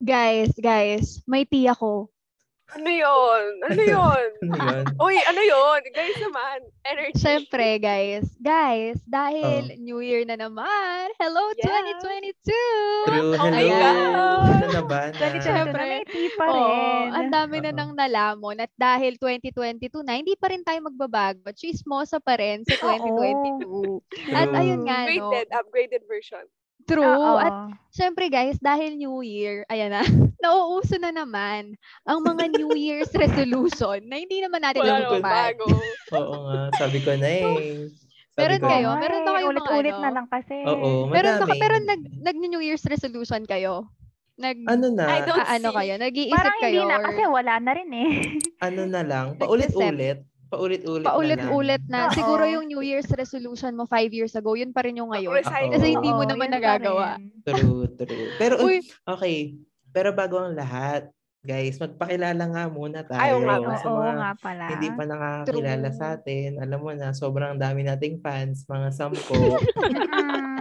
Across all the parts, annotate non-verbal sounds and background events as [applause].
Guys, guys, may tiya ko. Ano yun? Ano yun? [laughs] Ano yun? Uy, ano yun? Guys naman. Energy. Siyempre, guys. Guys, dahil New Year na naman. Hello, Yeah. 2022! True. Oh my Hello. God. Ano na ba? Na? 2022 Syempre. na may tea pa rin. ang dami na nang nalamon at dahil 2022 na, hindi pa rin tayo magbabago. Chismosa pa rin sa [laughs] 2022. At ayun nga, no? Upgraded, upgraded version. True. Oo. At syempre guys, dahil New Year, ayan na, [laughs] nauuso na naman ang mga New Year's resolution na hindi naman natin Wala naman bago. [laughs] Oo nga. Sabi ko na eh. Sabi Meron ko kayo? na. Meron kayong mga Ulit-ulit ano? na lang kasi. Oo, Meron, madami. ba, pero nag, nag New Year's resolution kayo? Nag, Ano na? I don't ah, ano see. kayo? Nag-iisip Parang kayo? hindi na or kasi wala na rin eh. Ano na lang? Nag-accept. Paulit-ulit. Paulit-ulit na na. Siguro yung New Year's resolution mo five years ago, yun pa rin yung ngayon. Recycle. Kasi hindi mo naman nagagawa. True, true. Pero, Uy, okay. Pero bago ang lahat, guys, magpakilala nga muna tayo. Ay, oo nga Oo, sa oo mga nga pala. hindi pa nakakakilala True. sa atin. Alam mo na, sobrang dami nating fans, mga sampo, [laughs]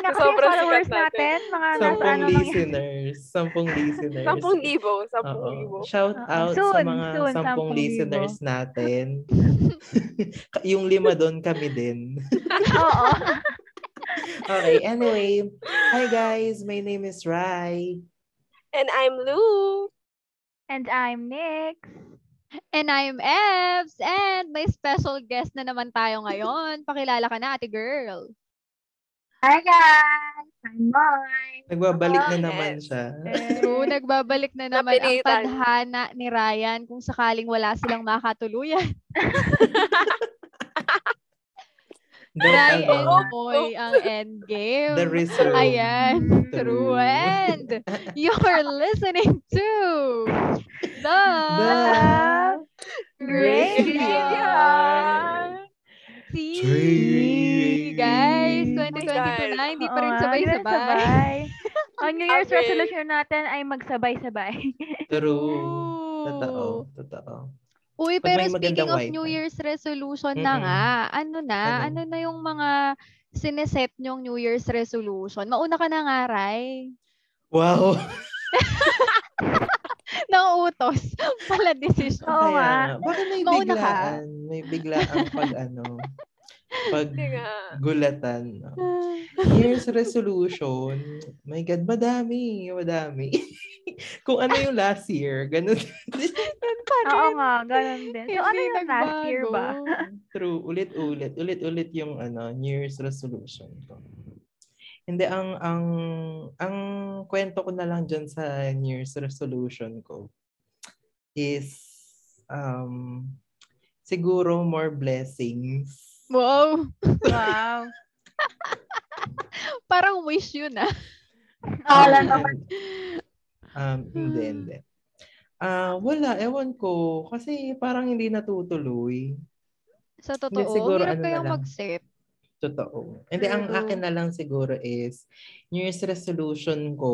Nga kasi yung Sobrang followers natin. natin? Mga nasa sampung ano lang yan. listeners. Sampung [laughs] listeners. Sampung libo. Sampung libo. Shout out sa Soon, mga soon, sampung sampung listeners natin. [laughs] yung lima doon kami din. [laughs] Oo. Okay, anyway. Hi guys, my name is Rai. And I'm Lou. And I'm Nick. And I'm Evs. And may special guest na naman tayo ngayon. Pakilala ka na, ate girl. Hi guys! I'm Moy. Nagbabalik na Yes. naman siya. True, nagbabalik na naman ang tadhana ni Ryan kung sakaling wala silang makatuluyan. Ray and Moy ang endgame. the resume. Ayan, True. And you're listening to the, The Great Graveyard. See, Train. guys, Oh my 2022 God. na, hindi pa rin sabay-sabay. sabay. [laughs] Ang New Year's Average. resolution natin ay magsabay-sabay. True. Totoo. Totoo. Uy, Pag pero speaking of. New Year's resolution na nga, ano na, Ano? ano na yung mga sineset nyong New Year's resolution? Mauna ka na nga, Ray. Wow. [laughs] [laughs] Nauutos. Pala decision. Oo nga. Bakit may Mauna ka. biglaan? May biglaan pag ano, pag gulatan. no? [laughs] Year's resolution. My God, madami. Madami. [laughs] Kung ano yung last year, ganun. Yan pa rin. Oo nga, ganun din. So, ano yung last year ba? nagbago. True. Ulit-ulit. Ulit-ulit yung ano, New Year's resolution ko. Hindi, ang, ang, ang kwento ko na lang dyan sa New Year's resolution ko is, um, siguro more blessings. Wow. Wow. [laughs] Parang wish yun ah. Wala naman. [laughs] Um, hindi, hindi. Ah, wala, ewan ko. Kasi parang hindi natutuloy. Sa totoo, siguro hirap ano lang. mag-set. Totoo. Hindi, ang akin na lang siguro is, New Year's resolution ko,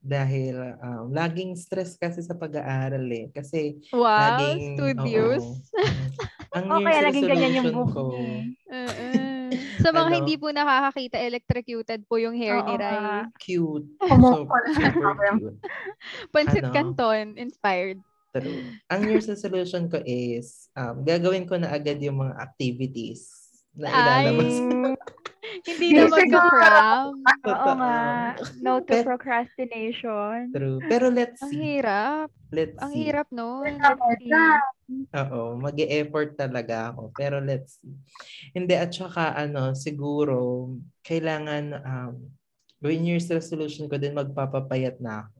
dahil um, laging stress kasi sa pag-aaral eh. Kasi Wow, laging, studios. oo. ang [laughs] O New kaya Year's naging ganyan yung book ko. Oo. [laughs] Sa mga Ano? hindi po nakakakita, electrocuted po yung hair ni Oo Rai. nga. cute. [laughs] So, super cute. Pansit Ano? Canton, inspired. True. Ang New Year's resolution ko is, um, gagawin ko na agad yung mga activities na ilalabas. [laughs] hindi na mag-cram. Oo nga. No to procrastination. True. Pero let's Ang see. hirap. Let's Ang see. hirap no. Let's see. Oo, mag effort talaga ako. Pero let's see. Hindi, at saka ano, siguro, kailangan, um, gawin year's resolution ko din, magpapapayat na ako.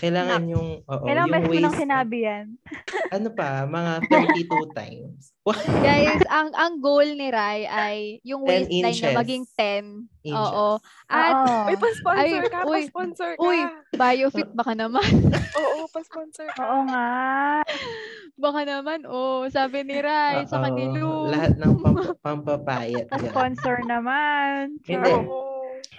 Kailangan yung, oo, Kailang yung beses mo nang sinabi yan. [laughs] ano pa, mga [laughs] 32 times. [laughs] Guys, ang ang goal ni Rai ay yung 10 waistline niya inches. maging 10. Inches. Oo. At Oo. Uy, pa-sponsor Ay, ka. uy, Pa-sponsor ka. uy, biofit baka naman. Oo, pa-sponsor ka. Oo nga. Baka naman, oh, sabi ni Rai sa Oo, kanilu. Lahat ng pamp- pampapayat. yan. Sponsor naman. Hindi. Oo.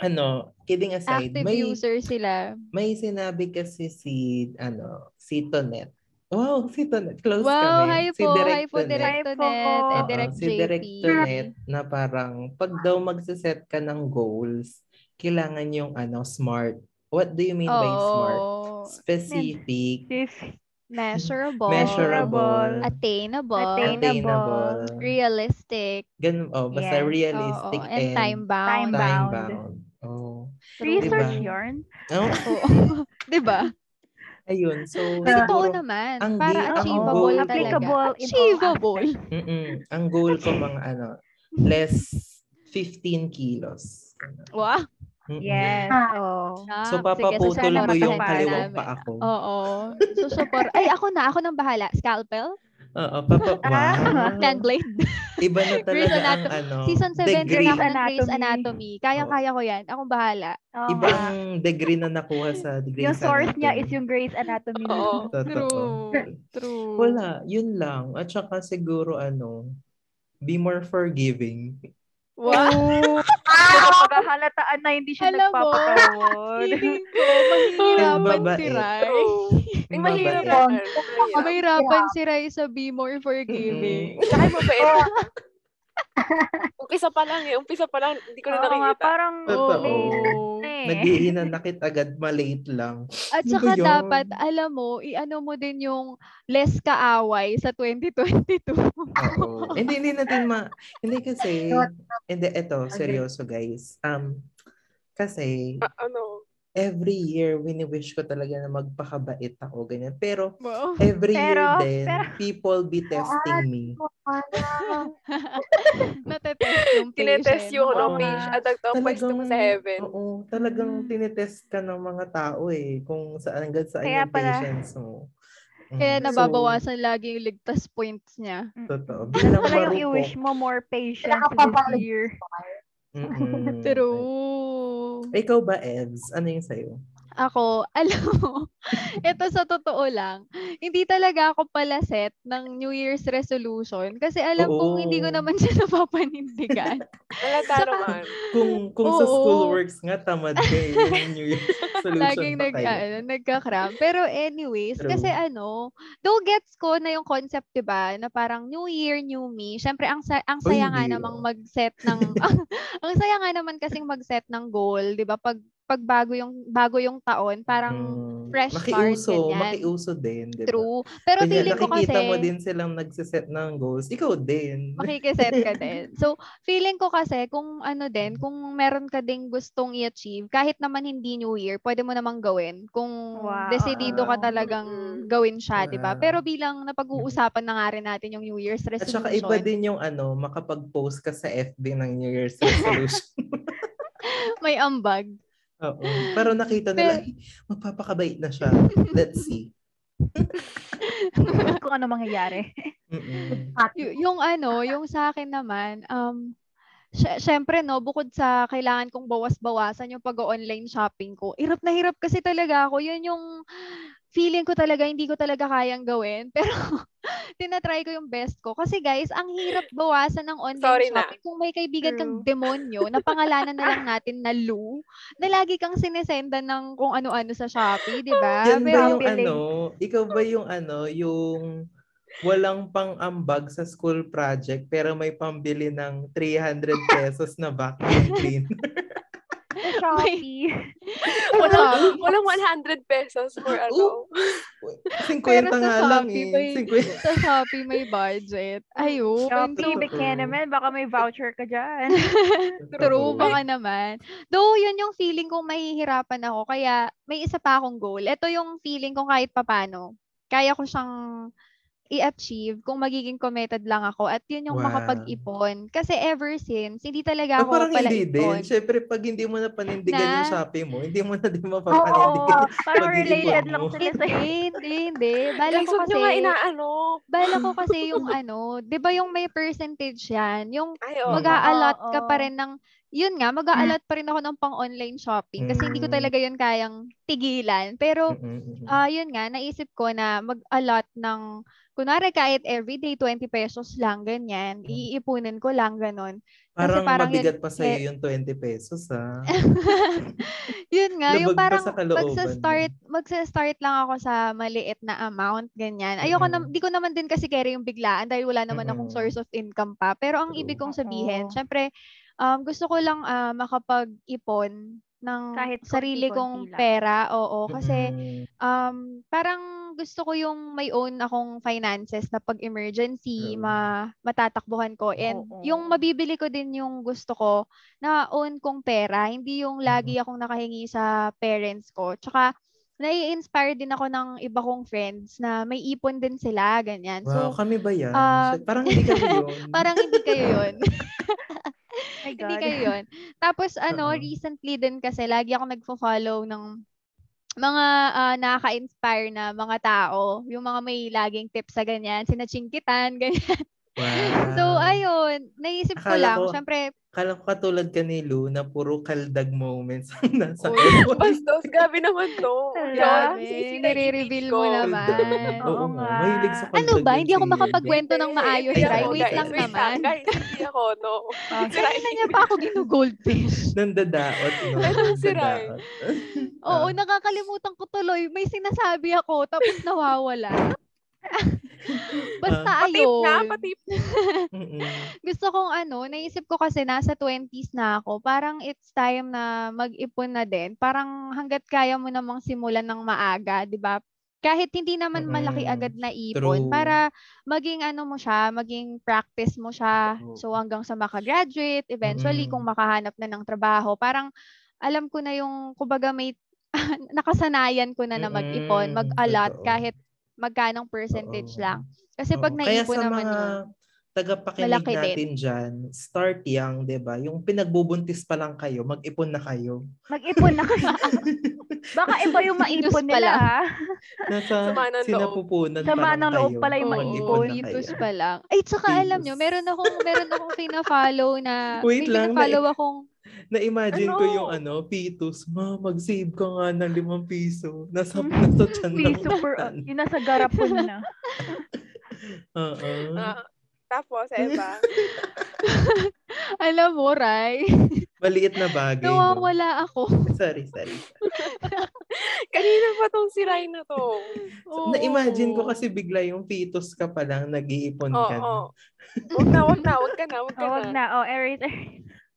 Ano, kidding aside, Active may, user sila. may sinabi kasi si, ano, si Tonet. Wow, si Tonet. Close Wow, kami. hi si po, Direct hi po, Tonet. Direct Hi po. Tonet, and Direct si JP. Direct Tonet na parang pag daw magsiset ka ng goals, kailangan yung ano smart. What do you mean by smart? Oh, Specific, If measurable, measurable, attainable, attainable, realistic, ganun, oh, basta Yes, realistic oo, and time-bound. Time-bound. time-bound. Oh. research Diba? yarn. Oh, Oo. [laughs] 'Di ba? ayun. So, Totoo siguro, naman. ang Para ang achievable goal ko- talaga. Applicable all Achievable. mm ang goal ko mga ano, less 15 kilos. Wow. Mm-mm. Yes. Ah. Oh. So, Sige, papaputol sana ko yung kaliwang pa ako. Oo. Susupor. Ay, ako na. Ako nang bahala. Scalpel? Oo, papa, [laughs] wow. Fan blade? Iba na Grey's talaga ang Anato- ano, Season 7 din degree. ako ng Grey's Anatomy. Kaya-kaya ko yan. Akong bahala. Oo Iba ang degree na nakuha sa Grey's Yung source niya is yung Grey's Anatomy. Oo. True. True. Wala, yun lang. At saka siguro ano, be more forgiving. Wow. Wow. Pagkahalataan na hindi siya Alam mo, nagpapatawad. Feeling ko, mahihirapan Babae. si Rai. Ay, Yung mahirap babae. yan. Mahirap. Mahirapan si Rai sa be more forgiving. [laughs] Tsaka yung mabait. [laughs] Umpisa pa lang eh. Umpisa pa lang. Hindi ko na nakikita. parang Totoo. Oo. eh. Nag-iinanakit agad, malate lang. At Ano saka dapat, alam mo, i-ano mo din yung less kaaway sa 2022. Oo. [laughs] hindi, hindi natin ma... Hindi kasi... Hindi, eto, seryoso guys. Um, kasi, Ah, ano? Every year, wini-wish ko talaga na magpakabait ako, ganyan. Pero, Wow. every Pero- year din, pero- people be testing me. [laughs] [laughs] Natetest yung [laughs] Tinetest patient. yung ano, Oo. page. At ang pwesto mo sa heaven. Oo, talagang Mm. tinetest ka ng mga tao eh, kung saan hanggang saan Kaya yung pala- patience mo. Mm, Kaya so, nababawasan lagi yung ligtas points niya. Totoo. Yan Bilang pala yung i-wish mo more patience this year. Mm-mm. True. Ikaw ba, Evs? Ano yung sa'yo? Ako, [laughs] alam mo, ito sa totoo lang, hindi talaga ako pala set ng New Year's resolution kasi alam kong hindi ko Oo. naman siya [laughs] napapanindigan. Saka- naman. Kung kung sa Oo. schoolworks nga, tamad ka eh. Yung [laughs] New Year's resolution Laging pa nag, kayo. ano, nagka-cram. Pero anyways, True. kasi ano, though gets ko na yung concept, 'di ba, na parang New Year, New Me. Syempre ang sa- ang Uy, saya nga hindi, namang mag-set ng ang saya nga naman kasing mag-set ng goal, 'di ba? Pag pag bago yung bago yung taon, parang Mm, fresh start, makiuso, ganyan. makiuso din, di ba? true. Pero Kanya, feeling ko kasi nakikita mo din silang nagsiset ng goals. Ikaw din. makikiset ka [laughs] din. So, feeling ko kasi kung ano din, kung meron ka ding gustong i-achieve, kahit naman hindi New Year, pwede mo namang gawin. Kung Wow. desidido ka talagang gawin siya, di ba? Pero bilang napag-uusapan na nga rin natin yung New Year's At resolution. saka iba din yung ano, makapag-post ka sa FB ng New Year's [laughs] resolution. [laughs] May ambag. Oo. Pero nakita nila, Pero- "Ay, magpapakabait na siya. Let's see. Kung ano mangyayari. Y- yung ano, yung sa akin naman, um, sy- syempre no, bukod sa kailangan kong bawas-bawasan yung pag-online shopping ko, hirap na hirap kasi talaga ako. Yun yung feeling ko talaga, hindi ko talaga kayang gawin. [laughs] Pero, tinatry ko yung best ko. Kasi guys, ang hirap bawasan ng online Sorry na. shopping. Kung may kaibigan kang True. demonyo, [laughs] na pangalanan na lang natin na Lou, na lagi kang sinesenda ng kung ano-ano sa Shopee, di ba? Yan ba Pero- yung feeling- ano, ikaw ba yung ano, yung walang pang-ambag sa school project pero may pambili ng 300 pesos na vacuum cleaner? [laughs] [laughs] Shopee. Walang, walang 100 pesos for ano. 50 Pero nga lang Shopee, eh. may- 50. [laughs] sa Shopee may budget. Ayun. Shopee, So, bigyan naman. Baka may voucher ka dyan. [laughs] True, baka naman. Though, yun yung feeling kong mahihirapan ako. Kaya, may isa pa akong goal. Ito yung feeling kong kahit papano. Kaya ko siyang i-achieve kung magiging committed lang ako. At yun yung Wow. makapag-ipon. Kasi ever since, hindi talaga ako parang pala hindi din. ipon. Siyempre, pag hindi mo na panindigan Na? yung Shopee mo, hindi mo na din Oo, mapapanindigan. [laughs] parang Mag-iipon related lang sila Hindi, sa'yo. hindi, hindi. Bala Guys, ko kasi, nyo nga inaano. bala ko kasi [laughs] yung ano, di ba yung may percentage yan? Yung Ay, oo. Mag-a-allot ka Oo. pa rin ng yun nga, mag-a-allot pa rin ako ng pang-online shopping kasi hindi ko Mm. talaga yun kayang tigilan. Pero, ah yun nga, naisip ko na mag-allot ng, kunwari kahit everyday 20 pesos lang, ganyan, Mm. iipunin ko lang, ganon. parang, parang yun- mabigat pa sa'yo eh, yung 20 pesos, ha? [laughs] yun nga, yung Labag pa parang sa kalooban magsa-start, magsa-start lang ako sa maliit na amount, ganyan. Ayoko na, Mm. di ko naman din kasi carry yung biglaan dahil wala naman akong Mm-mm. source of income pa. Pero ang True. ibig kong sabihin, Oo. syempre, um, gusto ko lang ah, makapag-ipon ng Kahit sarili kong pera. Oo, kasi Mm, um, parang gusto ko yung may own akong finances na pag emergency, True. ma matatakbuhan ko. And Oo. yung mabibili ko din yung gusto ko na own kong pera, hindi yung lagi akong nakahingi sa parents ko. Tsaka nai-inspire din ako ng iba kong friends na may ipon din sila, ganyan. wow, So, kami ba yan? ah, parang hindi kami yun. parang hindi kayo yun. [laughs] [laughs] [laughs] my Hindi kayo yun. Tapos ano, Oo. recently din kasi lagi ako nagfo-follow ng mga ah, nakaka-inspire na mga tao. Yung mga may laging tips sa ganyan, sinachingkitan, [laughs] ganyan. Wow. So, ayun, naisip ko Akala lang, ko- syempre, Kala ko katulad ka ni Lou na puro kaldag moments [laughs] ang nasa Uy, [laughs] Bastos, grabe naman to. Grabe, nire-reveal ko. mo naman. Oo [laughs] Oo nga. Mahilig sa Ano kaldag ba? yung Hindi ako makapagkwento ng maayos, ako, Wait lang naman. Guys, hindi ako, no. Ah, Si Rai. Kanina niya pa ako ginugoldfish. Nandadaot, no? Ano? Nandadaot. Oo, nakakalimutan ko tuloy. May sinasabi ako, tapos nawawala. [laughs] Basta Patip na, ayun. patip. [laughs] Mm-mm. gusto kong ano, naisip ko kasi nasa 20s na ako, parang it's time na mag-ipon na din. Parang hanggat kaya mo namang simulan ng maaga, 'di ba? Kahit hindi naman malaki agad na ipon, True. para maging ano mo siya, maging practice mo siya. So hanggang sa makagraduate, eventually Mm-mm. kung makahanap na ng trabaho, parang alam ko na yung kumbaga may [laughs] nakasanayan ko na na mag-ipon, mag-allot kahit magkanong percentage Oo. lang. Kasi pag Oo. Kaya naipon naman mga yun, tagapakinig malaki din. natin dyan, start young, 'di ba? Yung pinagbubuntis pa lang kayo, mag-ipon na kayo. Mag-ipon na kayo. [laughs] Baka iba yung maipon nila. lang. ah. Nasa sinapupunan Sama pa lang ng loob pala yung fetus kayo. pa lang. Ay, tsaka alam nyo, meron akong, meron akong pina-follow na, Wait may lang, pina-follow na- akong, Na-imagine ko Ano? yung ano, fetus. Ma, mag-save ka nga ng limang piso. Nasa, nasa tiyan ng Piso per, batan. yung nasa garapon na. [laughs] Oo. Ah, tapos, Eva. [laughs] alam mo, Rai, Maliit na bagay. no? nawawala ako. Sorry, sorry. [laughs] Kanina pa tong si Rai na to. Oo. Na-imagine ko kasi bigla yung fetus ka pa lang, nag-iipon Oo. ka. na. Wag na, wag na, wag ka na, wag ka Oh, na. na. Oh, erase.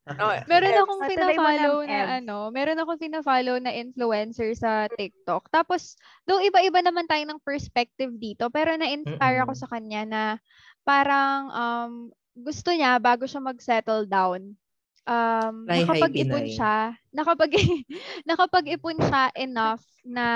Oh, [laughs] Meron akong mo pina-follow na ano, meron akong pina-follow na influencer sa TikTok. Tapos, though iba-iba naman tayo ng perspective dito, pero na-inspire ako sa kanya na parang um, gusto niya bago siya mag-settle down, um, high, nakapag-ipon siya, nakapag [laughs] nakapag-ipon siya enough na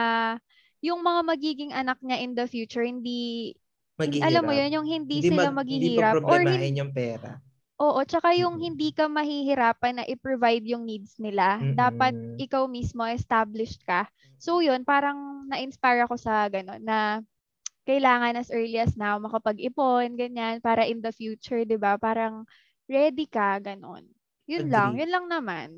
yung mga magiging anak niya in the future, hindi, Maghihirap. alam mo yun, yung hindi, Hindi sila mag- maghihirap. Hindi pa or yung pera. Oo, tsaka yung Mm-mm. hindi ka mahihirapan na i-provide yung needs nila. Dapat Mm-mm. ikaw mismo established ka. So yun, parang na-inspire ako sa gano'n na kailangan as early as now makapag-ipon, ganyan, para in the future, 'di ba? Parang ready ka, gano'n. Yun lang, Agree. yun lang naman.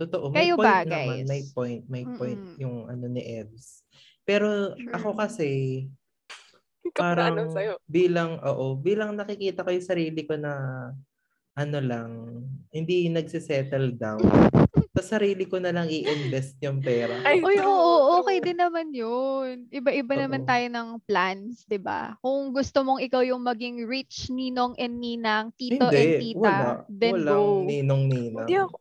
Totoo. Kayo may point ba, naman. guys? May point. May point Mm-mm. yung ano ni Evs. Pero ako kasi, parang sa'yo. bilang, oo, bilang nakikita ko yung sarili ko na ano lang, hindi nagsisettle down. sa sarili ko na lang i-invest yung pera. Ay, Uy, true, oo, okay din naman yun. Iba-iba naman Oo. tayo ng plans, 'di ba? Kung gusto mong ikaw yung maging rich ninong and ninang, tito and Hindi, tita, wala. then Walang go. ninong-ninang. Hindi ako.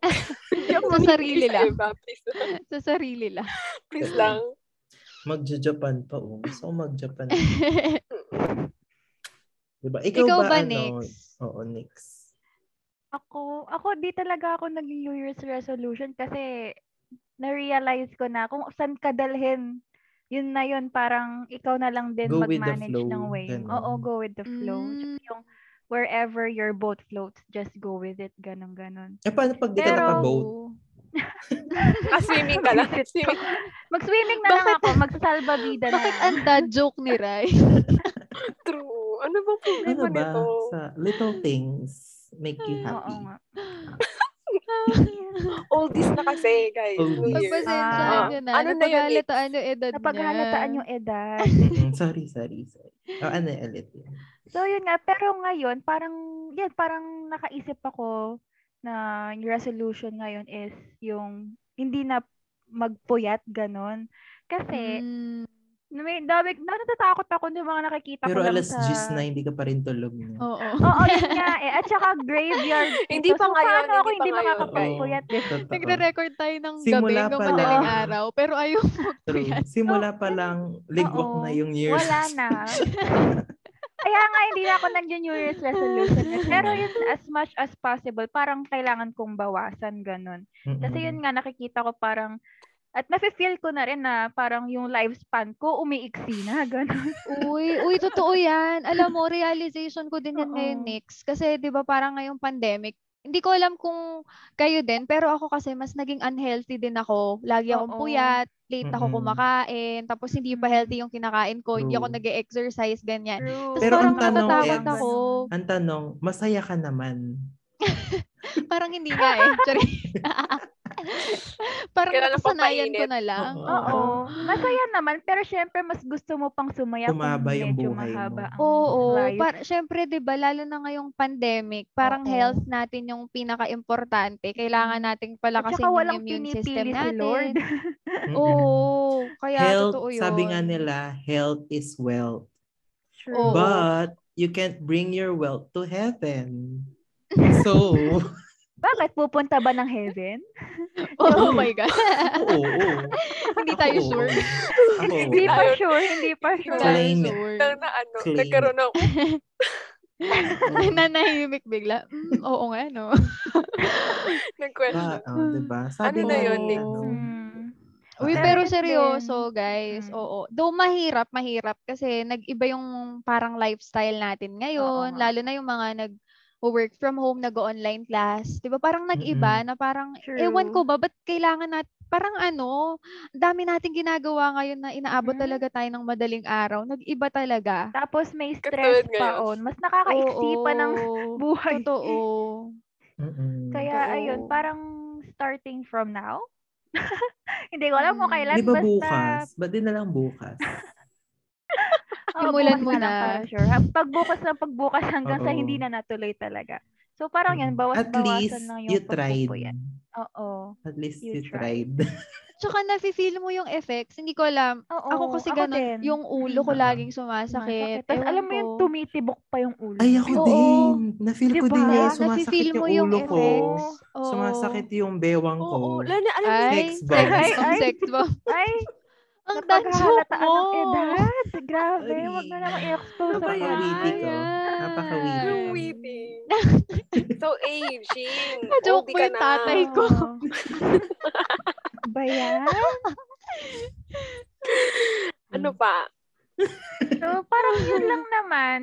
Hindi ako [laughs] Sa sarili lang. Eva. Please lang. Sa sarili lang. Please lang. Magja-Japan pa, oh. Gusto ko mag-Japan. [laughs] diba? Ikaw, Ikaw ba, ba, ano? next? Oo, next. Ako, ako di talaga ako naging New Year's resolution kasi na-realize ko na kung saan ka dalhin, yun na yun, parang ikaw na lang din Go mag-manage flow, ng way. ganun. Oo, go with the flow. Mm. Yung wherever your boat floats, just go with it, ganun, ganun. Eh, paano pag di ka Pero- naka-boat? [laughs] Ah, swimming ka lang. Swimming. Mag-swimming na lang Bakit- ako, magsasalbabida na Bakit lang. ang dad joke ni Rai? [laughs] True. Ano ba problema Ano ba? nito? Sa little things make you Oo happy. nga. [laughs] Oldies na kasi, guys. Pagpasensyahan Ah, nyo na. ano na yun, Napaghalataan yung edad Napaghalataan yung edad. Mm-mm, sorry, sorry, sorry. Oh, ano ulit yun? So yun nga, pero ngayon parang yan parang nakaisip ako na yung resolution ngayon is yung hindi na magpuyat ganon. Kasi Mm, May dami, na, natatakot ako ng mga nakikita Pero ko lang alas sa... 10 na, hindi ka pa rin tulog. No? Oo. Oo, yun nga eh. At saka graveyard. [laughs] Hindi pa so, ngayon, paano ako hindi pa hindi makakapagpuyat? Totoo. Nagre-record tayo ng gabi Simula hanggang pa madaling lang. araw. Pero ayaw magpuyat. Simula pa lang, ligwak Oo. na yung years. Wala na. [laughs] Kaya nga, hindi na ako nag-New Year's resolution. [laughs] Pero yun, as much as possible, parang kailangan kong bawasan, ganun. Kasi yun nga, nakikita ko parang, at nafe-feel ko na rin na parang yung lifespan ko umiiksi na, [laughs] ganun. Uy, uy, totoo yan. Alam mo, realization ko din yan Oo. ngayon, Nix. Kasi, di ba, parang ngayong pandemic, hindi ko alam kung kayo din, pero ako kasi mas naging unhealthy din ako. Lagi akong Oo. puyat, late ako Mm-mm. kumakain, tapos hindi pa healthy yung kinakain ko, hindi ako True. nag-exercise, ganyan. True. Tapos Pero parang ang tanong natatakot ako. Ang tanong, masaya ka naman. [laughs] Parang hindi nga eh. [laughs] [laughs] Parang Kailangan nakasanayan ko na lang. Oo. Oo. Masaya naman, pero syempre mas gusto mo pang sumaya Humaba kung yung medyo buhay mo. mahaba ang Oo, life. par syempre 'di ba lalo na ngayong pandemic, parang Oo. health natin yung pinaka-importante. Kailangan nating At palakasin yung walang immune pinipili system si natin. Lord. [laughs] Oo, kaya health, totoo 'yun. sabi nga nila, health is wealth. Oo. But, you can't bring your wealth to heaven. [laughs] So, Bakit pupunta ba ng heaven? [laughs] Oh my god. oo, oo. Hindi Ako, tayo oo. sure. Ako, Hindi pa sure, hindi pa Hindi sure. tayo Claim sure. Nang na ano, Claim. nagkaroon ng, [laughs] Nanahimik bigla. Mm, oo nga no. [laughs] nag-question. Ba, oh, diba? Sabi Ano na yun, ni, Nick? ano. Uy, Ah, pero seryoso, guys. Mm. Oo. Though mahirap, mahirap kasi nag-iba yung parang lifestyle natin ngayon, Oo. lalo na yung mga nag work from home, nag-online class. 'Di ba? Parang nag-iba na parang ewan True. ko ba ba't kailangan nat parang ano, dami nating ginagawa ngayon na inaabot Mm. talaga tayo ng madaling araw. Nag-iba talaga. Tapos may Katulad stress pa ngayon. on. Mas nakakaiksi pa ng [laughs] buhay. Totoo. mm-mm. Kaya Oo. ayun, parang starting from now. [laughs] Hindi ko alam kung Mm. kailan Di ba basta bukas? Ba't di na lang bukas? [laughs] Simulan mo na lang sure. Pagbukas na pagbukas hanggang sa Oo. hindi na natuloy talaga. So parang yan, Mm. At bawas-bawasan least, lang you yung tried. pagpupuyat. Oo. At least You you, tried. Tsaka nafe-feel mo yung effects. Hindi ko alam. Oo, ako kasi ako ganun, din. yung ulo ko Mm. laging Sumasakit. Tapos alam mo yung ko. tumitibok pa yung ulo. Ay, ako Oo. din. Na-feel ko Diba? din yan. Nafe-feel Sumasakit mo yung yung ulo ko. Oo. Sumasakit yung bewang ko. Oo, lalo na, alam mo, Ay, Sex bomb, Ay, ay. sex bomb. Ay, Ang napaghahalataan mo. ng edad. [laughs] Grabe, Ay. wag na naman i-expose sa Napaka-witty ko. Napaka-witty. yung witty. [laughs] so aging. Na-joke yung na. tatay ko. Oo. [laughs] ba yan? Ano pa? So, parang yun lang naman.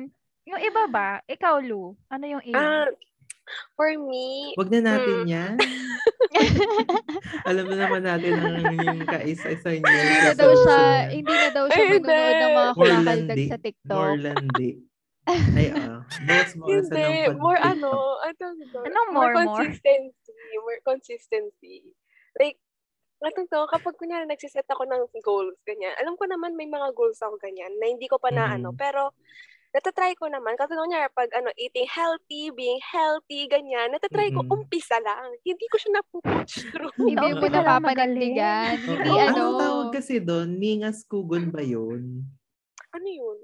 Yung iba ba? Ikaw, Lu, ano yung iyo? Ah, for me, Wag na natin Mm. yan. [laughs] Alam na naman natin ang yung kaisa-isa niya. Hindi na daw siya, hindi na daw siya Ay, manonood ng mga kumakaldag sa TikTok. More landi. Ay, ah. Bawas mo sa hindi, more ano, ano, ano, Anong more, more? consistency, more consistency. Like, Natong to, kapag kunyari nagsiset ako ng goals, ganyan, alam ko naman may mga goals ako ganyan na hindi ko pa na ano, Mhm. pero natatry ko naman. Kasi kunyari, pag ano, eating healthy, being healthy, ganyan, natatry ko, Mhm. umpisa lang. Hindi ko siya napupush [laughs] through. Hindi mo napapanindigan. Hindi Anong ano. tawag kasi doon? Ningas kugon ba yun? ano yun?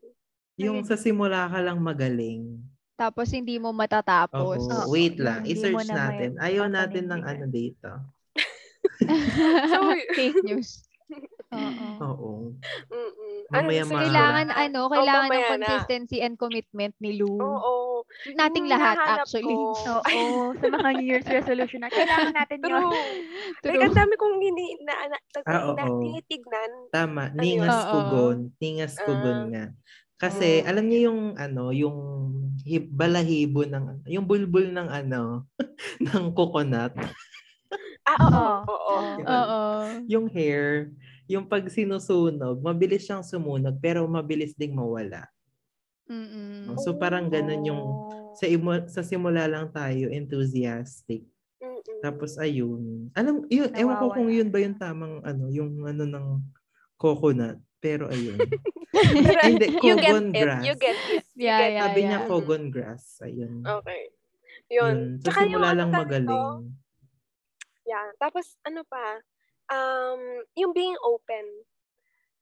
Yung sa simula ka lang magaling. Tapos hindi mo matatapos. Oo, Wait lang. hindi I-search na natin. Ayaw natin ng ano dito. [laughs] So, [laughs] Fake news. Oo. Oo. mm-mm. Mamaya Ano, ma- Kailangan ano, kailangan ng mamaya na. consistency and commitment ni Lou. Oo. Nating Yung lahat actually. ko. [laughs] Oo, sa mga New Year's resolution na kailangan natin yun. True. Like, ang dami kong hindi na, na, Ah, oo. na, tinitignan. Tama. Ano Ningas yun? kugon. Ningas kugon Ah. nga. Kasi Oo. alam niyo yung ano, yung hib, balahibo ng yung bulbul ng ano [laughs] ng coconut, Ah, oo. Oo. Oo. yung hair, yung pag sinusunog, mabilis siyang sumunog pero mabilis ding mawala. Mm-mm. So parang ganun yung Oo. sa imo, sa simula lang tayo enthusiastic. Mm-mm. Tapos ayun. Alam, yun, ewan ko kung Nawawala yun ba yung tamang ano, yung ano ng coconut. Pero ayun. [laughs] Hindi, you get Kogon it. grass. You get it. You Yeah, get yeah, Sabi yeah. niya cogon grass. Ayun. Okay. Yun. Yun. Sa Tsaka yung simula ano lang magaling. ko, Yeah. Tapos, ano pa, um, yung being open.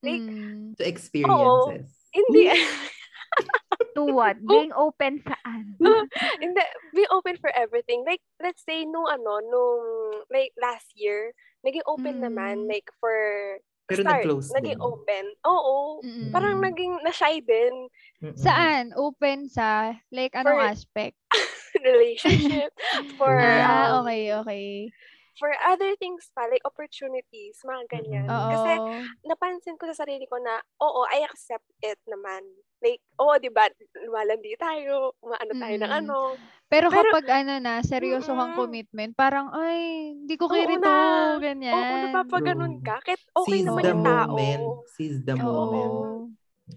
Like, Mm. To experiences. hindi, [laughs] To what? Being open saan? [laughs] hindi, be open for everything. Like, let's say, nung ano, nung, like, last year, naging open naman, Mm. like, for Pero start, nag-close naging din. open. Oo. Mm-mm. Parang Mm. naging na-shy din. Mm-mm. Saan? Open sa, like, anong For- aspect? [laughs] relationship. for, Ah, um, okay, okay. For other things pa, like opportunities, mga ganyan. Mm. Kasi, napansin ko sa sarili ko na, oo, I accept it naman. Like, oo, di ba, lumalandi tayo, umaano tayo ng Mm. ano. Pero, Pero- kapag ano na, seryoso kang commitment, parang, ay, hindi ko kaya ito, na. ganyan. Oo, napapaganon ka. Kahit okay Seize naman yung tao. moment. Seize the Oo. moment.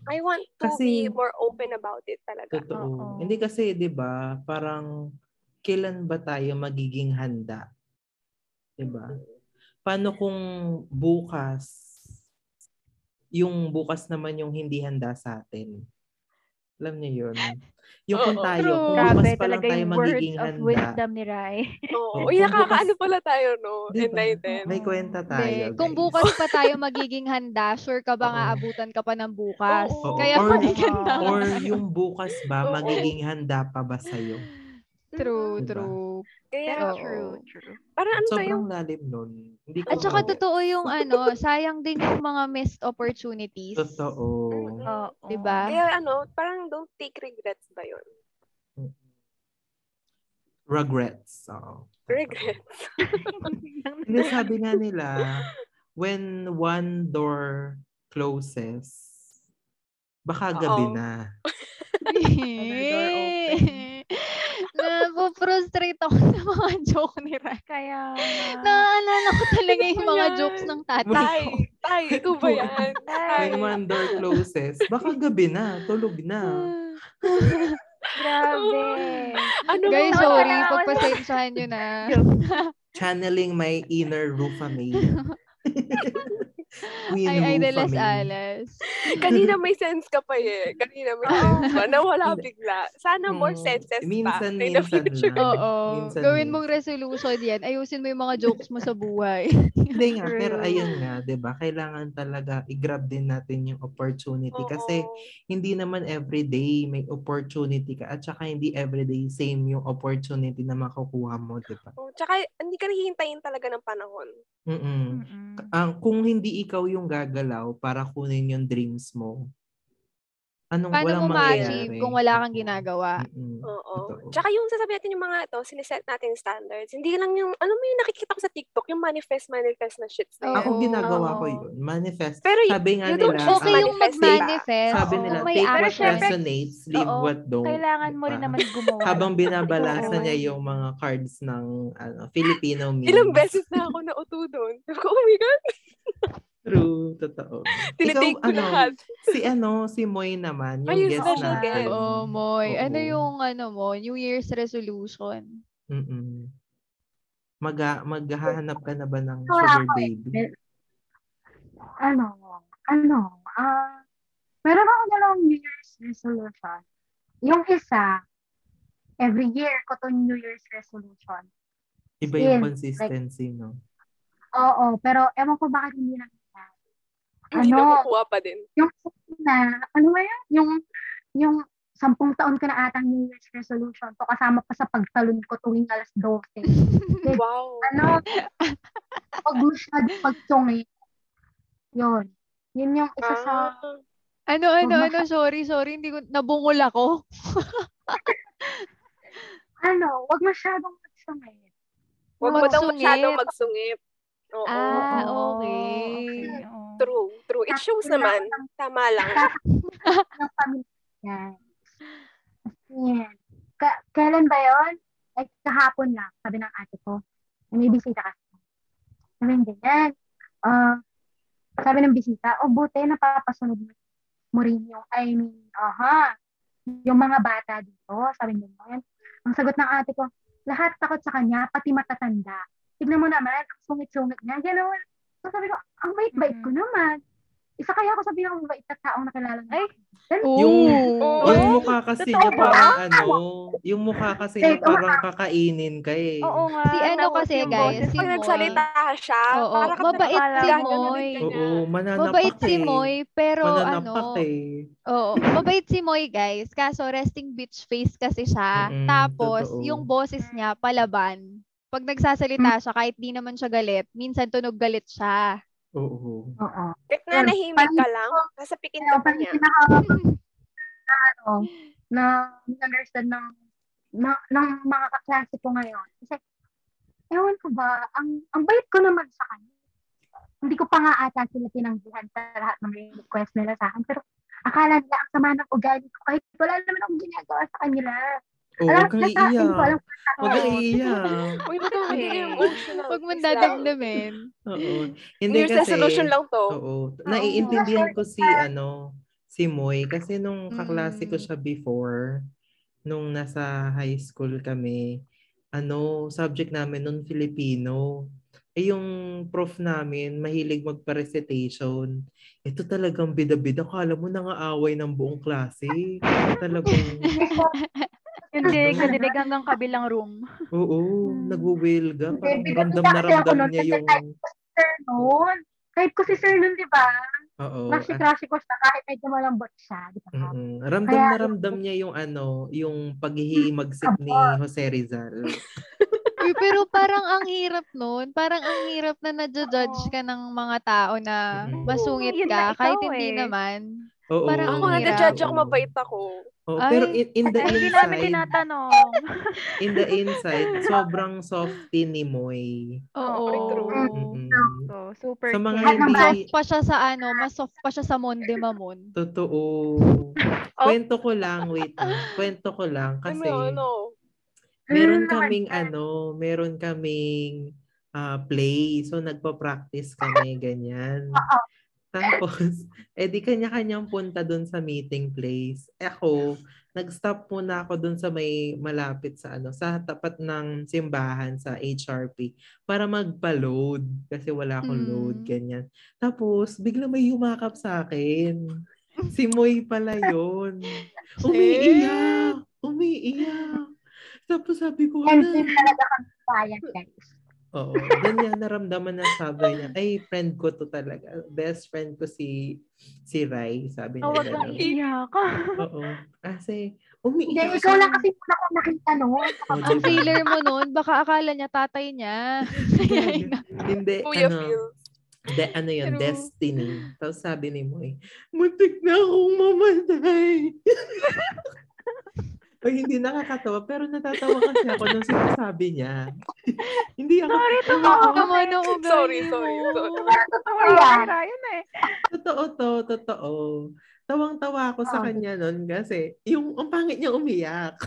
I want to Kasi- be more open about it talaga. Totoo. Oo. Hindi kasi, di ba, parang kailan ba tayo magiging handa? Di ba? Paano kung bukas, yung bukas naman yung hindi handa sa atin? Alam niyo yun? Yung kung tayo, True. kung bukas pa lang talaga tayo yung words magiging of handa. wisdom ni Rai. Oo. Uy, kung nakakaano pala tayo, no? Di ba? Enlightened. May kwenta tayo, Hindi. Kung guys. bukas pa tayo magiging handa, sure ka ba nga abutan ka pa ng bukas? Oo. Kaya Or- magiganda Or yung bukas ba, magiging handa pa ba sa'yo? True, Diba? true. Kaya, Oo. True, true. parang ano Sobrang yung, lalim nun. Hindi ko At saka ma- totoo yung ano, sayang din yung mga missed opportunities. Totoo. Oo. Diba? kaya ano, parang don't take regrets ba yun? Regrets. Oo. Regrets. [laughs] Hindi, sabi nga nila, when one door closes, baka gabi Oo. na. [laughs] door open. Napo-frustrate ako [laughs] sa mga joke ni Rai. Kaya, Naalala ko talaga yung mga jokes ng tatay Tay, ko. tay, ikaw ba yan? Tay. One door closes, baka gabi na, tulog na. [laughs] grabe. Ano Guys, ba? sorry. Pagpasensyahan nyo na. Channeling my inner Rufamade. [laughs] Queen Ay, ay, de las Rufamade. alas. Kanina may sense ka pa eh. Kanina may sense pa. Nawala bigla. Sana more Mm, senses pa. minsan, in the minsan lang. [laughs] Oo. Minsan Gawin mong resolution yan. Ayusin mo yung mga jokes mo sa buhay. [laughs] Hindi nga, pero ayun nga, 'di ba? Kailangan talaga i-grab din natin yung opportunity kasi Oo. hindi naman everyday may opportunity ka at saka hindi everyday same yung opportunity na makukuha mo, 'di ba? Oh, tsaka, hindi ka nahihintayin talaga ng panahon. Mm. Mm-mm. Ang kung hindi ikaw yung gagalaw para kunin yung dreams mo. Anong Paano walang mo ma-achieve kung wala kang ginagawa? Oo. Totoo. Tsaka yung sasabihin natin yung mga ito, siniset natin standards. Hindi lang yung, ano mo yung nakikita ko sa TikTok, yung manifest, manifest na shits na. Ako ginagawa ko Oo. yun. Manifest. Pero y- sabi nga you don't nila, Okay yung manifest, mag-manifest. sabi nila, may take what action. syempre- resonates, leave Oo. what don't. Kailangan mo rin naman gumawa. Habang [laughs] binabalansa Oo. niya yung mga cards ng ano, Filipino memes. Ilang beses na ako nauto doon. Ko, oh my God, True, totoo. tinitake ko ano, lahat. Si ano, si Moy naman, yung Ay, yung guest special natin. guest. Oo, Moy. Ano Oo. yung ano mo, New Year's resolution? Mm-mm. Mag maghahanap ka na ba ng sugar ako eh. baby? ano, ano, ah, meron ako dalawang New Year's resolution. Yung isa, every year ko to New Year's resolution. Iba yung Still, consistency, no? Oo, pero ewan ko bakit hindi na Hindi Ano? nakukuha pa din. Yung na, ano ba yan? Yung, yung sampung taon ko na atang New Year's resolution to kasama pa sa pagtalon ko tuwing alas 12. [laughs] Wow. ano, pag masyado pagtungit, yun. Yun yung isa sa, Ah, Ano, ano, ano, sorry, sorry, hindi ko, nabungol ako. [laughs] ano, wag masyadong magsungit. Huwag mo daw masyadong magsungit. Oo. Ah, Oo, okay. oo. True, true. It shows naman. Tama lang. [laughs] ng pamilya. Yan. Ka- kailan ba yon? Like, kahapon lang, sabi ng ate ko. May bisita kasi. Sabi hindi yan. Ah, sabi ng bisita, o buti napapasunod mo mo rin yung, I mean, aha, yung mga bata dito, sabi niya yan. Ang sagot ng ate ko, lahat takot sa kanya, pati matatanda. Tignan mo naman, ang sungit-sungit niya, gano'n. So sabi ko, ang bait-bait ko naman. isa kaya ako sa pinakamabait na taong nakilala niya. Ay, Yung, Oo. yung mukha kasi niya ba? parang ano, yung mukha kasi niya parang kakainin ka eh. oo nga. Si ano kasi, guys, si Pag Moy. nagsalita siya, Oo, para ka mabait si Moy. Oo, mananapak Mabait si eh. Moy, pero Mananapak ano, eh. oo, mabait si Moy guys, kaso resting bitch face kasi siya. Mm-mm, Tapos, totoo. yung boses niya, palaban. Pag nagsasalita siya, kahit di naman siya galit, minsan tunog galit siya. Oo. Oo. Kahit nanahimik ka lang, nasa pikin Kaya ka pa niya. pinaka [laughs] na ano, na understand ng na, ng mga kaklase ko ngayon. Kasi, ewan ko ba, ang, ang bait ko naman sa kanya. Hindi ko pa nga ata sila tinanggihan sa lahat ng request nila sa akin. Pero akala nila ang sama ng ugali ko kahit wala naman akong ginagawa sa kanila. Oo, Alam, nasa akin ko, alam. Huwag kang iiyak. [laughs] Uy, ba't ang Eh. emotional? Huwag mong dadamdamin. Oo. New Hindi Year's kasi, resolution lang to. oo. Naiintindihan ko si, ano, si Moy. Kasi nung kaklase ko Mm. siya before, nung nasa high school kami, ano, subject namin nun Filipino. Eh yung prof namin, mahilig magpa-recitation. Ito talagang bida-bida. Kala mo nangaaway ng buong klase. [laughs] Talagang, Na dinig hanggang kabilang room. oo, Hmm. nagwuwilga. Parang Hindi, ramdam na ramdam niya yung, kahit Sir noon. Kahit ko si Sir noon, di ba? oo. Crush-crush ko siya kahit medyo malambot siya. Di ba? Mm-mm. Ramdam Kaya- na ramdam niya yung ano, yung paghihimagsik ni Jose Rizal. [laughs] Uy, pero parang ang hirap nun. Parang ang hirap na nadjudge Oo. ka ng mga tao na masungit ka na kahit hindi eh. naman. Oo. Parang Ako hirap. judge ako, mabait ako. Oo, Ay. pero in, in the Ay, hindi namin inside, tinatanong. in the inside, [laughs] sobrang softy ni Moy. Oo. True. Mm-mm. So, super Sa mga hindi- soft pa siya sa ano, mas soft pa siya sa Monde Mamon. Totoo. [laughs] Oh. Kwento ko lang, wait. Kwento ko lang Ay, kasi may ano. meron Mm, kaming ano, meron kaming ah, play. So nagpa-practice kami ganyan. Tapos, [laughs] eh di kanya-kanyang punta doon sa meeting place. Eh, Ako, nag-stop muna ako doon sa may malapit sa ano, sa tapat ng simbahan sa HRP para magpa-load kasi wala akong Mm. load ganyan. Tapos, bigla may yumakap sa akin. Si Moy pala yun. [laughs] Umiiyak! Umiiyak! Tapos sabi ko, din talaga kami guys. Oo. Doon niya naramdaman na sabi niya, ay, friend ko to talaga. Best friend ko si si Rai, sabi niya. Oh, wag kang iiyak. Oo. Kasi, Hindi, umiiyak ikaw siya. lang kasi muna ko nakita noon. Oh, Ang diba? feeler mo nun, baka akala niya tatay niya. [laughs] Hindi, Kuya ano, Phil. de, ano yun, True. destiny. Tapos sabi ni Moy, muntik na akong mamatay. [laughs] Ay, hindi nakakatawa, pero natatawa kasi ako nung sinasabi niya. [laughs] hindi ako, Sorry, tumawa naman kami. ang ugali Sorry, mo. sorry, totoo yan. Ryan eh. Totoo to, totoo. Tawang-tawa ako sa Oh. kanya nun kasi yung ang pangit niya umiyak. [laughs]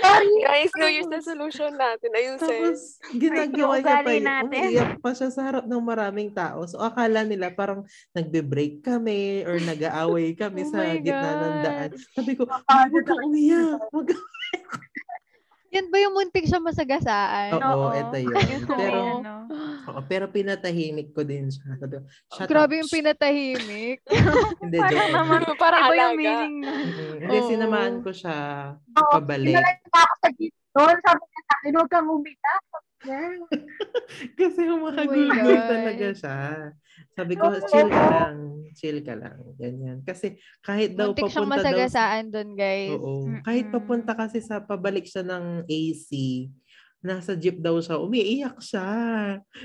Sorry. Guys, New Year's resolution natin. Ayusin. Tapos ginagawa niya pa yun. natin. Umiiyak pa siya sa harap ng maraming tao. So akala nila parang nagbe-break kami or nag-aaway kami Oh sa gitna ng daan. Sabi ko, "Ay, huwag kang umiyak. Huwag kang Yan ba yung muntik siya masagasaan? Oo, ito yun. Yung sa may Pero, ano. oo, pero pinatahimik ko din siya. Sabi ko, shut Grabe up. yung pinatahimik. [laughs] Hindi, Parang joke naman, Para iba yung alaga. meaning na. Mm-mm. Hindi, Oo. sinamahan ko siya Oo, pabalik. Sinalay pa ako sa gate doon. Sabi niya sa akin, huwag kang umiyak. Yan. [laughs] Kasi Oh humahagulgol God. talaga siya. Sabi ko, chill ka lang. Chill ka lang. Ganyan. Kasi kahit daw Muntik siyang papunta daw sa... masagasaan doon, guys. Oo. Mm-mm. Kahit papunta kasi sa pabalik siya ng AC, nasa jeep daw siya, umiiyak siya.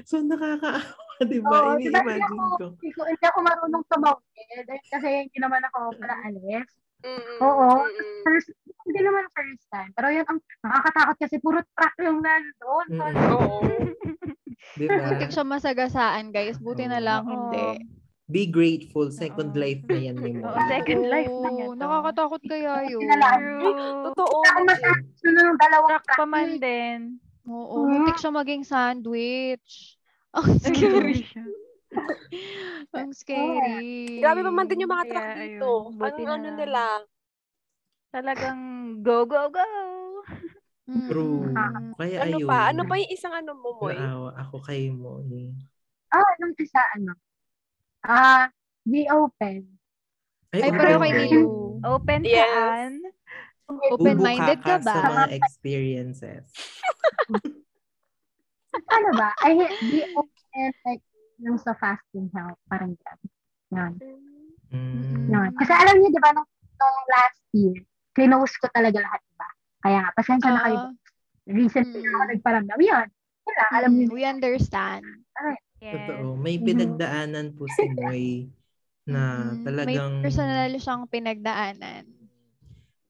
So nakakaawa, [laughs] di ba? Diba, hindi Ini-imagine ako, ko. hindi ko, hindi ako marunong tumawid. Kasi hindi naman ako pala alis. Mm-mm, Oo. mm-mm. First, hindi naman first time. Pero yan ang nakakatakot kasi puro truck yung nandun. So, Mm-mm. Oo. Di ba? Muntik siya masagasaan, guys. Buti na lang Oo. hindi. Be grateful. Second Oo. life na yan ni mo. Oo, second life na Oo, to. Nakakatakot kaya yun. Totoo. Hindi ako masyado ng dalawang Truck pa man din. Oo, Hmm. muntik siya maging sandwich. [laughs] Ang scary. [laughs] Ang scary. Grabe pa man din yung mga Kaya, truck dito. ayun, Anong na ano nila? Talagang go, go, go. Mm-mm. True. Kaya Ano ayun. pa? Ano pa yung isang ano mo, Moy? Naawa ako kay mo. Eh. Ah, nung isa, ano, ah, be open. Ay, pareho kay open Nilu. din. Open Yes. saan? Open-minded Ubo ka ba? sa mga experiences. [laughs] ano ba? I be open, like, yung sa fasting help, parang yan. Yan. Mm. Yun. Kasi alam niyo, di ba, nung, nung last year, clinose ko talaga lahat, di ba? Kaya nga, pasensya na kayo. Ah, Recently Mm. ako nagparamdam. Yun lang, alam mm, niyo. we understand. Yes. Totoo. May Mhm. pinagdaanan po si Moy [laughs] na Mm, talagang... May personal siyang pinagdaanan.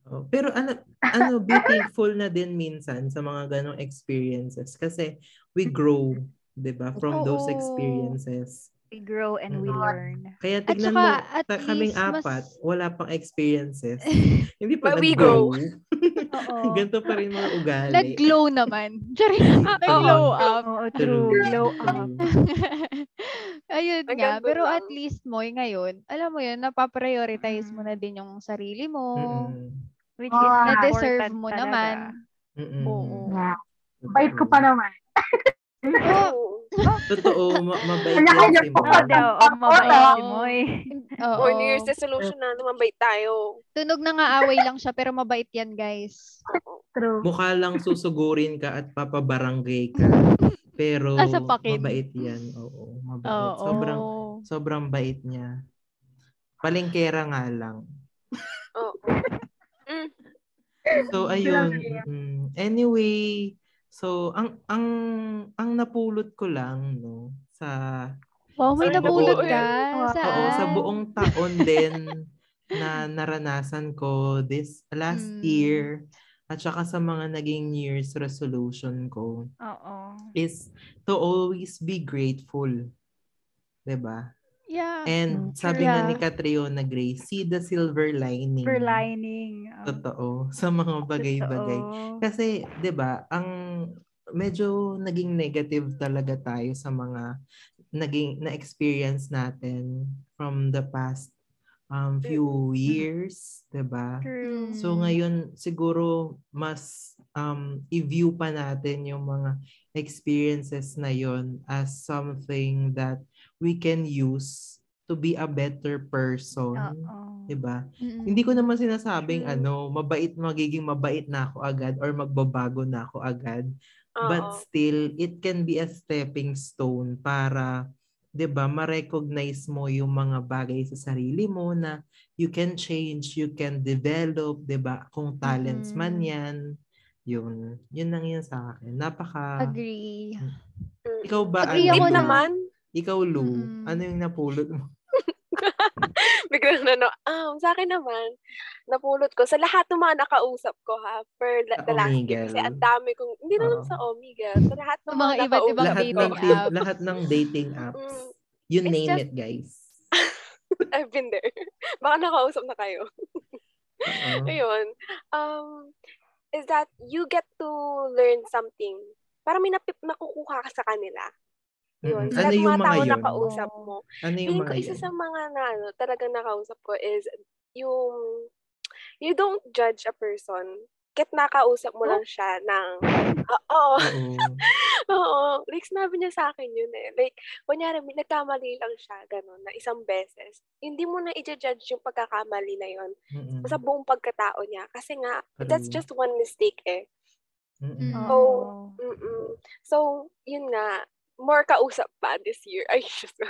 Oh, pero ano, ano, [laughs] be thankful na din minsan sa mga ganong experiences kasi we grow, 'di ba, from those Oo. experiences. We grow and we Mm. learn. Kaya At tignan saka, mo, at ta- kaming least mas- apat, wala pang experiences. [laughs] Hindi pa But we nag-grow. [laughs] Oo. Ganito pa rin mga ugali. Nag-glow naman. Charing, [laughs] nag-glow up. Oo, True. true. Glow up. Ayun Ang nga. ganda Pero lang. at least mo, ngayon, alam mo yun, napaprioritize mo na din yung sarili mo. Mm-mm. Which Oh, is Na-deserve important mo talaga. naman. Mm-mm. Oo. Yeah. Bait ko pa naman. Oo. Totoo, ma- mabait yan si po. Moy. Oo, daw. Ang mabait Oo. si Moy. Oo. Or New Year's resolution na lumabay tayo. Tunog na nga away lang siya, pero mabait yan, guys. True. Mukha lang susugurin ka at papabarangay ka. Pero pakin. mabait yan. Oo, mabait. Oo. Sobrang sobrang bait niya. Palengkera nga lang. Oo. Mm. [laughs] So ayun. mm, Anyway, so ang ang ang napulot ko lang no sa Wow, may Sa napulot ka. Saan? oo, sa buong taon [laughs] din na naranasan ko this last Mm. year at saka sa mga naging New Year's resolution ko Oo. is to always be grateful. 'Di ba? Yeah. And sabi nga Yeah. ni Catriona Gray, see the silver lining. For lining. Oo. Totoo. Sa mga bagay-bagay. Totoo. Kasi, 'di ba, ang medyo naging negative talaga tayo sa mga naging na-experience natin from the past um, few years, 'di ba? So ngayon siguro mas um, i-view pa natin yung mga experiences na yon as something that we can use to be a better person. 'Di ba? Hindi ko naman sinasabing True. ano, mabait magiging mabait na ako agad or magbabago na ako agad. But Oo. still, it can be a stepping stone para 'di ba, ma-recognize mo yung mga bagay sa sarili mo na you can change, you can develop, 'di ba? Kung talents man Mm-mm. 'yan, yun. Yun lang yun sa akin. Napaka Agree. Mm. Ikaw ba Agree ano? ako naman. Ikaw Lu, Mm-mm. ano yung napulot mo? Biglang na no. Ah, sa akin naman, napulot ko sa lahat ng mga nakausap ko ha, for la- the last. Omegle. Kasi ang dami kong, hindi na lang sa Omegle, sa lahat ng mga mga, iba't ibang dating ng lahat ng dating apps. Mm. You name just- it, guys. [laughs] I've been there. [laughs] Baka nakausap na kayo. Oo. Ayun. Um, is that you get to learn something. Para may napip, nakukuha ka sa kanila. Yun. Mm-mm. Sa Ano lahat ng yung mga mga tao yun? na kausap mo. Ano yung Feeling mga ko isa yun? sa mga na ano, talagang nakausap ko is yung you don't judge a person. Ket nakausap mo lang siya ng [laughs] oo. Oo. [laughs] Oo. Like sinabi niya sa akin yun eh. Like kunyari may nagkamali lang siya ganun na isang beses. Hindi mo na i-judge yung pagkakamali na yun Mm-mm. sa buong pagkatao niya kasi nga that's just one mistake eh. Mm-mm. Mm. Oh. Mm-mm. So, yun nga, more kausap pa this year. Ay, [laughs] just [laughs]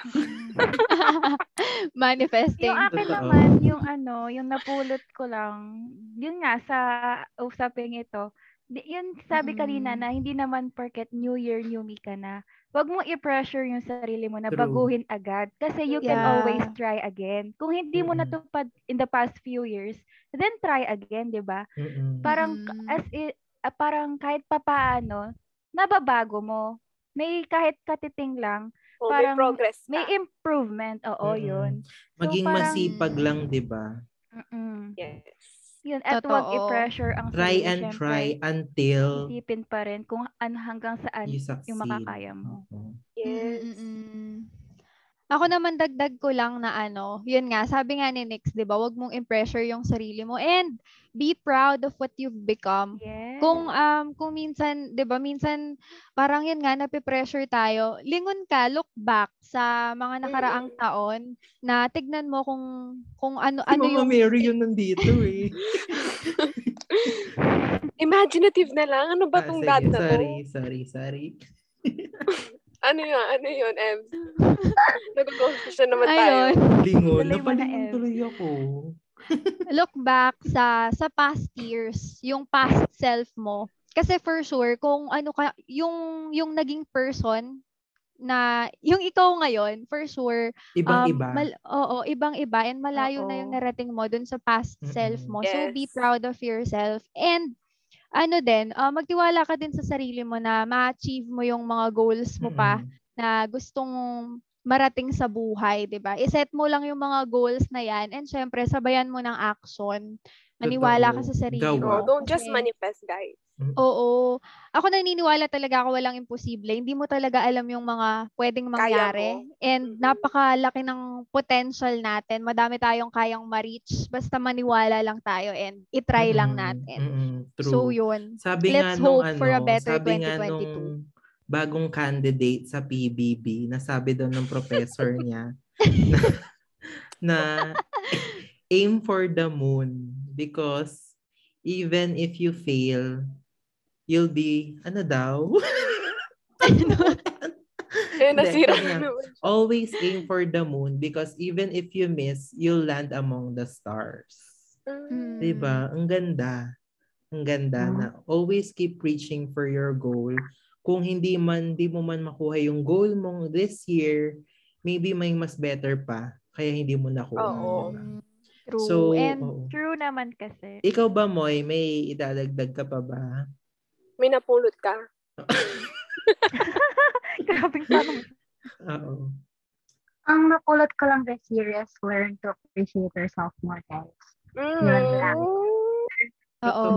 Manifesting. Yung akin naman, yung ano, yung napulot ko lang, yun nga, sa usaping ito, yun sabi kanina Mm. na hindi naman porket New Year, New Me ka na. Huwag mo i-pressure yung sarili mo na True. baguhin agad. Kasi you can Yeah. always try again. Kung hindi mo natupad in the past few years, then try again, di ba? Parang Mm. as i- ah, parang kahit papaano, nababago mo. May kahit katiting lang, oh, Parang may progress may ka. improvement. Oo, Mm-mm. yun. So, Maging parang- masipag lang, di ba? Mm-mm. Yes. Yun, at wag Totoo. i-pressure ang Try sarili. and syempre. try until Isipin pa rin kung an hanggang saan you succeed. yung makakaya mo. Oo. Yes. Mm-mm-mm. Ako naman dagdag ko lang na ano, yun nga, sabi nga ni Nix, 'di ba, wag mong i-pressure yung sarili mo and be proud of what you've become. Yes. Kung um kung minsan, 'di ba, minsan parang yun nga nape-pressure tayo. Lingon ka, look back sa mga nakaraang taon na tignan mo kung kung ano ano Mama yung Mary yun [laughs] nandito eh. Imaginative na lang. Ano ba Ah, tong sige, dad na to? sorry, sorry, sorry. [laughs] Ano yun? Ano yun, Ems? [laughs] Nag-confusion naman tayo. Lingon. Napalingon tuloy ako. [laughs] look back sa sa past years, yung past self mo. Kasi for sure kung ano ka yung yung naging person na yung ikaw ngayon, for sure Ibang um, iba. mal- oo, ibang-iba and malayo na yung Oo. narating mo dun sa past self Mm-mm. mo. So be Yes. proud of yourself and ano din, ah, magtiwala ka din sa sarili mo na ma-achieve mo yung mga goals mo pa Mm-mm. na gustong marating sa buhay, 'di ba? I-set mo lang yung mga goals na 'yan and syempre sabayan mo ng action. Maniwala ka sa sarili mo. Oh, don't just manifest, guys. Oo. Ako naniniwala talaga ako walang imposible. Hindi mo talaga alam yung mga pwedeng mangyari. And napakalaki ng potential natin. Madami tayong kayang ma-reach. Basta maniwala lang tayo and itry lang Mm-mm. natin. True. So yun. Sabi Let's nga nung hope for a ano, better sabi nga 2022. nung bagong candidate sa PBB, nasabi daw ng professor niya [laughs] na, na aim for the moon because even if you fail, you'll be, ano daw? [laughs] Eh, nasira. Always aim for the moon because even if you miss, you'll land among the stars. Mm. Diba? Ang ganda. Ang ganda Mm. na always keep reaching for your goal. Kung hindi man, di mo man makuha yung goal mo this year, maybe may mas better pa. Kaya hindi mo nakuha. Oo. diba? True. So, and oo. True naman kasi. ikaw ba, Moy, may idadagdag ka pa ba? May napulot ka. [laughs] Grabing tanong. Oo. Ang napulot ko lang this year is learn to appreciate yourself more, guys. Yun lang. oo.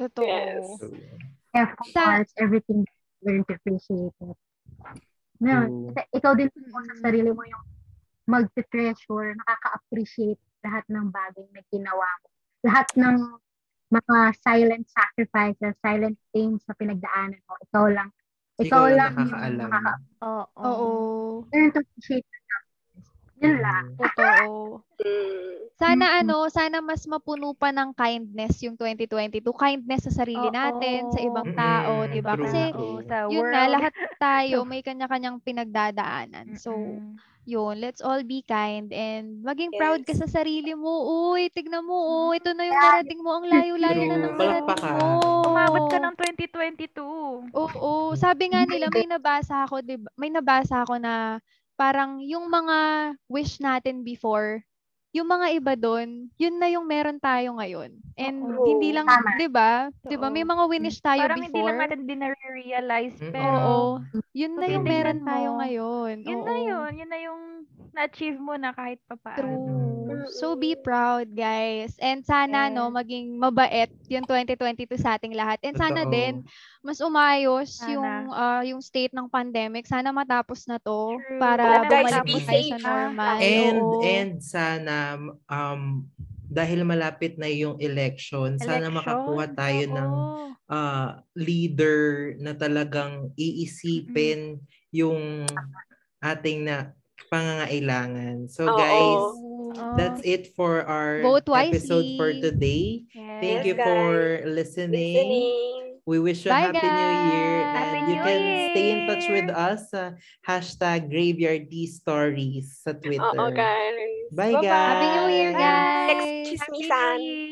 Totoo. Yes. So, Efforts, everything, learn to appreciate it. No, ikaw din mo sa Mm. sarili mo yung mag-treasure, nakaka-appreciate lahat ng bagay na ginawa mo. Lahat ng mga silent sacrifices, silent things na pinagdaanan mo. Ikaw lang. Ikaw Ikaw, lang lang yung nakakaalam. nakaka- Oo. Oo. learn to appreciate. Yun lang. Totoo. Mm. Sana Mm-mm. ano, sana mas mapuno pa ng kindness yung 2022. Kindness sa sarili Oo. natin, sa ibang tao, 'di ba? Kasi true. sa yun world. nga lahat tayo [laughs] may kanya-kanyang pinagdadaanan. So, yun, let's all be kind and maging proud ka Yes. sa sarili mo. Uy, tignan mo, oh, ito na yung narating mo. Ang layo-layo na ng narating mo. Umabot ka ng 2022. Oo, sabi nga nila [laughs] may nabasa ako, 'di ba? May nabasa ako na parang yung mga wish natin before, yung mga iba doon, yun na yung meron tayo ngayon. And Oo. hindi lang, Tama. 'di ba? 'Di ba? May mga winish tayo Parang hindi lang before. natin dinare-realize, pero Oo. Yun na yung meron tayo ngayon. yun na Oo. yun. Yun na yung na-achieve mo na kahit pa paano. True. So be proud, guys. And sana no Yes. maging mabait yung 2022 sa ating lahat. And sana Totoo. din mas umayos Sana. yung ah, yung state ng pandemic. Sana matapos na to True. para Sana bumalik tayo sa normal. And Oo. and sana um dahil malapit na yung election, sana Election, makakuha tayo ng oo. ah, leader na talagang iisipin yung ating na pangangailangan. So Oo. guys, That's it for our episode for today. Thank Yes, you for guys. listening. Listening. We wish you a Bye, happy new year guys. and Happy you New can stay in touch with Year. us sa hashtag graveyard stories sa Twitter. Oo, guys. Bye, Bye-bye. guys. Happy New Year, Bye. guys! Next Happy chismisan. New Year.